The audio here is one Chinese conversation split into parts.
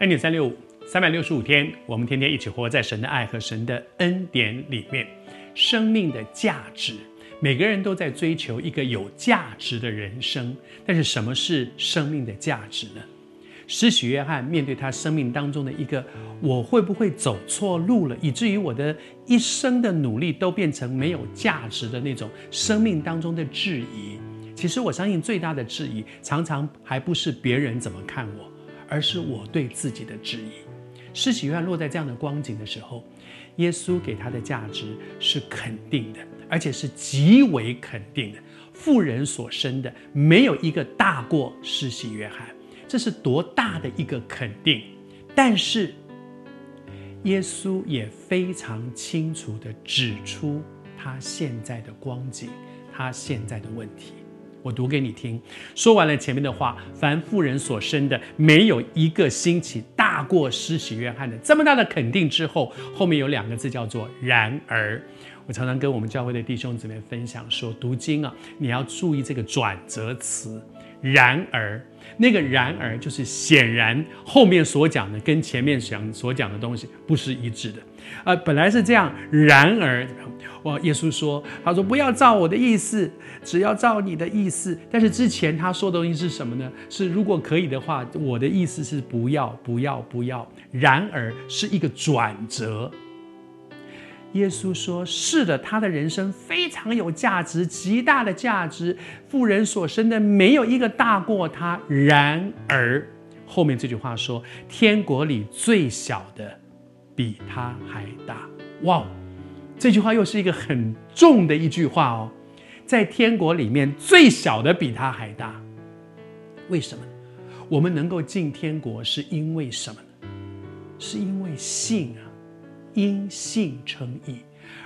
恩典三六五，三百六十五天，我们天天一起活在神的爱和神的恩典里面。生命的价值，每个人都在追求一个有价值的人生。但是，什么是生命的价值呢？施洗约翰面对他生命当中的一个，我会不会走错路了，以至于我的一生的努力都变成没有价值的那种生命当中的质疑。其实，我相信最大的质疑，常常还不是别人怎么看我。而是我对自己的质疑。施洗约翰落在这样的光景的时候，耶稣给他的价值是肯定的，而且是极为肯定的。妇人所生的没有一个大过施洗约翰，这是多大的一个肯定！但是耶稣也非常清楚地指出他现在的光景，他现在的问题。我读给你听。说完了前面的话，凡妇人所生的，没有一个兴起大过施洗约翰的。这么大的肯定之后，后面有两个字叫做“然而”。我常常跟我们教会的弟兄姊妹分享说，读经啊，你要注意这个转折词。然而，那个然而就是显然后面所讲的跟前面讲所讲的东西不是一致的。呃，本来是这样，然而，哇，耶稣说，他说不要照我的意思，只要照你的意思。但是之前他说的东西是什么呢？是如果可以的话，我的意思是不要，不要，不要。然而是一个转折。耶稣说：“是的，他的人生非常有价值，极大的价值。妇人所生的没有一个大过他。然而，后面这句话说：天国里最小的比他还大。哇，这句话又是一个很重的一句话哦。在天国里面，最小的比他还大。为什么？我们能够进天国是因为什么呢？是因为信啊。”因信称义，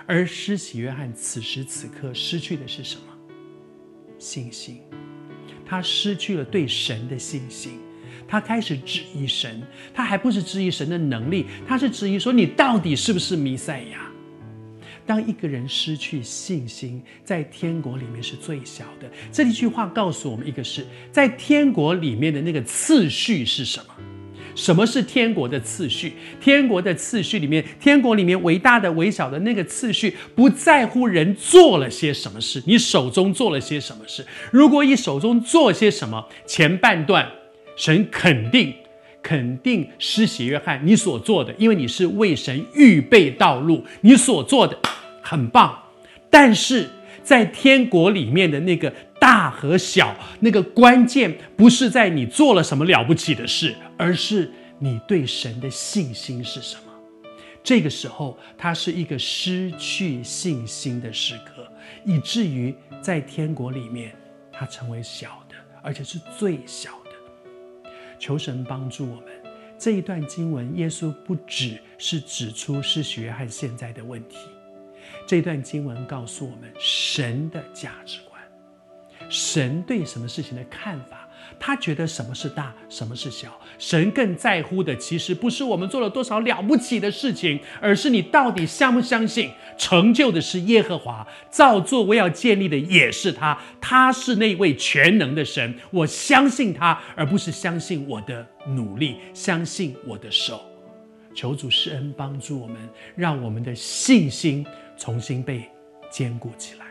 而施洗约翰此时此刻失去的是什么？信心。他失去了对神的信心，他开始质疑神。他还不是质疑神的能力，他是质疑说，你到底是不是弥赛亚？当一个人失去信心，在天国里面是最小的。这一句话告诉我们一个事，在天国里面的那个次序是什么？什么是天国的次序？天国的次序里面，天国里面伟大的、微小的那个次序，不在乎人做了些什么事，你手中做了些什么事。如果你手中做些什么，前半段神肯定，肯定施洗约翰你所做的，因为你是为神预备道路，你所做的很棒。但是在天国里面的那个。大和小，那个关键不是在你做了什么了不起的事，而是你对神的信心是什么。这个时候，它是一个失去信心的时刻，以至于在天国里面，它成为小的，而且是最小的。求神帮助我们。这一段经文，耶稣不只是指出是约翰现在的问题，这段经文告诉我们神的价值观。神对什么事情的看法，他觉得什么是大，什么是小。神更在乎的，其实不是我们做了多少了不起的事情，而是你到底相不相信，成就的是耶和华，造作我要建立的也是他，他是那位全能的神，我相信他，而不是相信我的努力，相信我的手。求主施恩帮助我们，让我们的信心重新被坚固起来。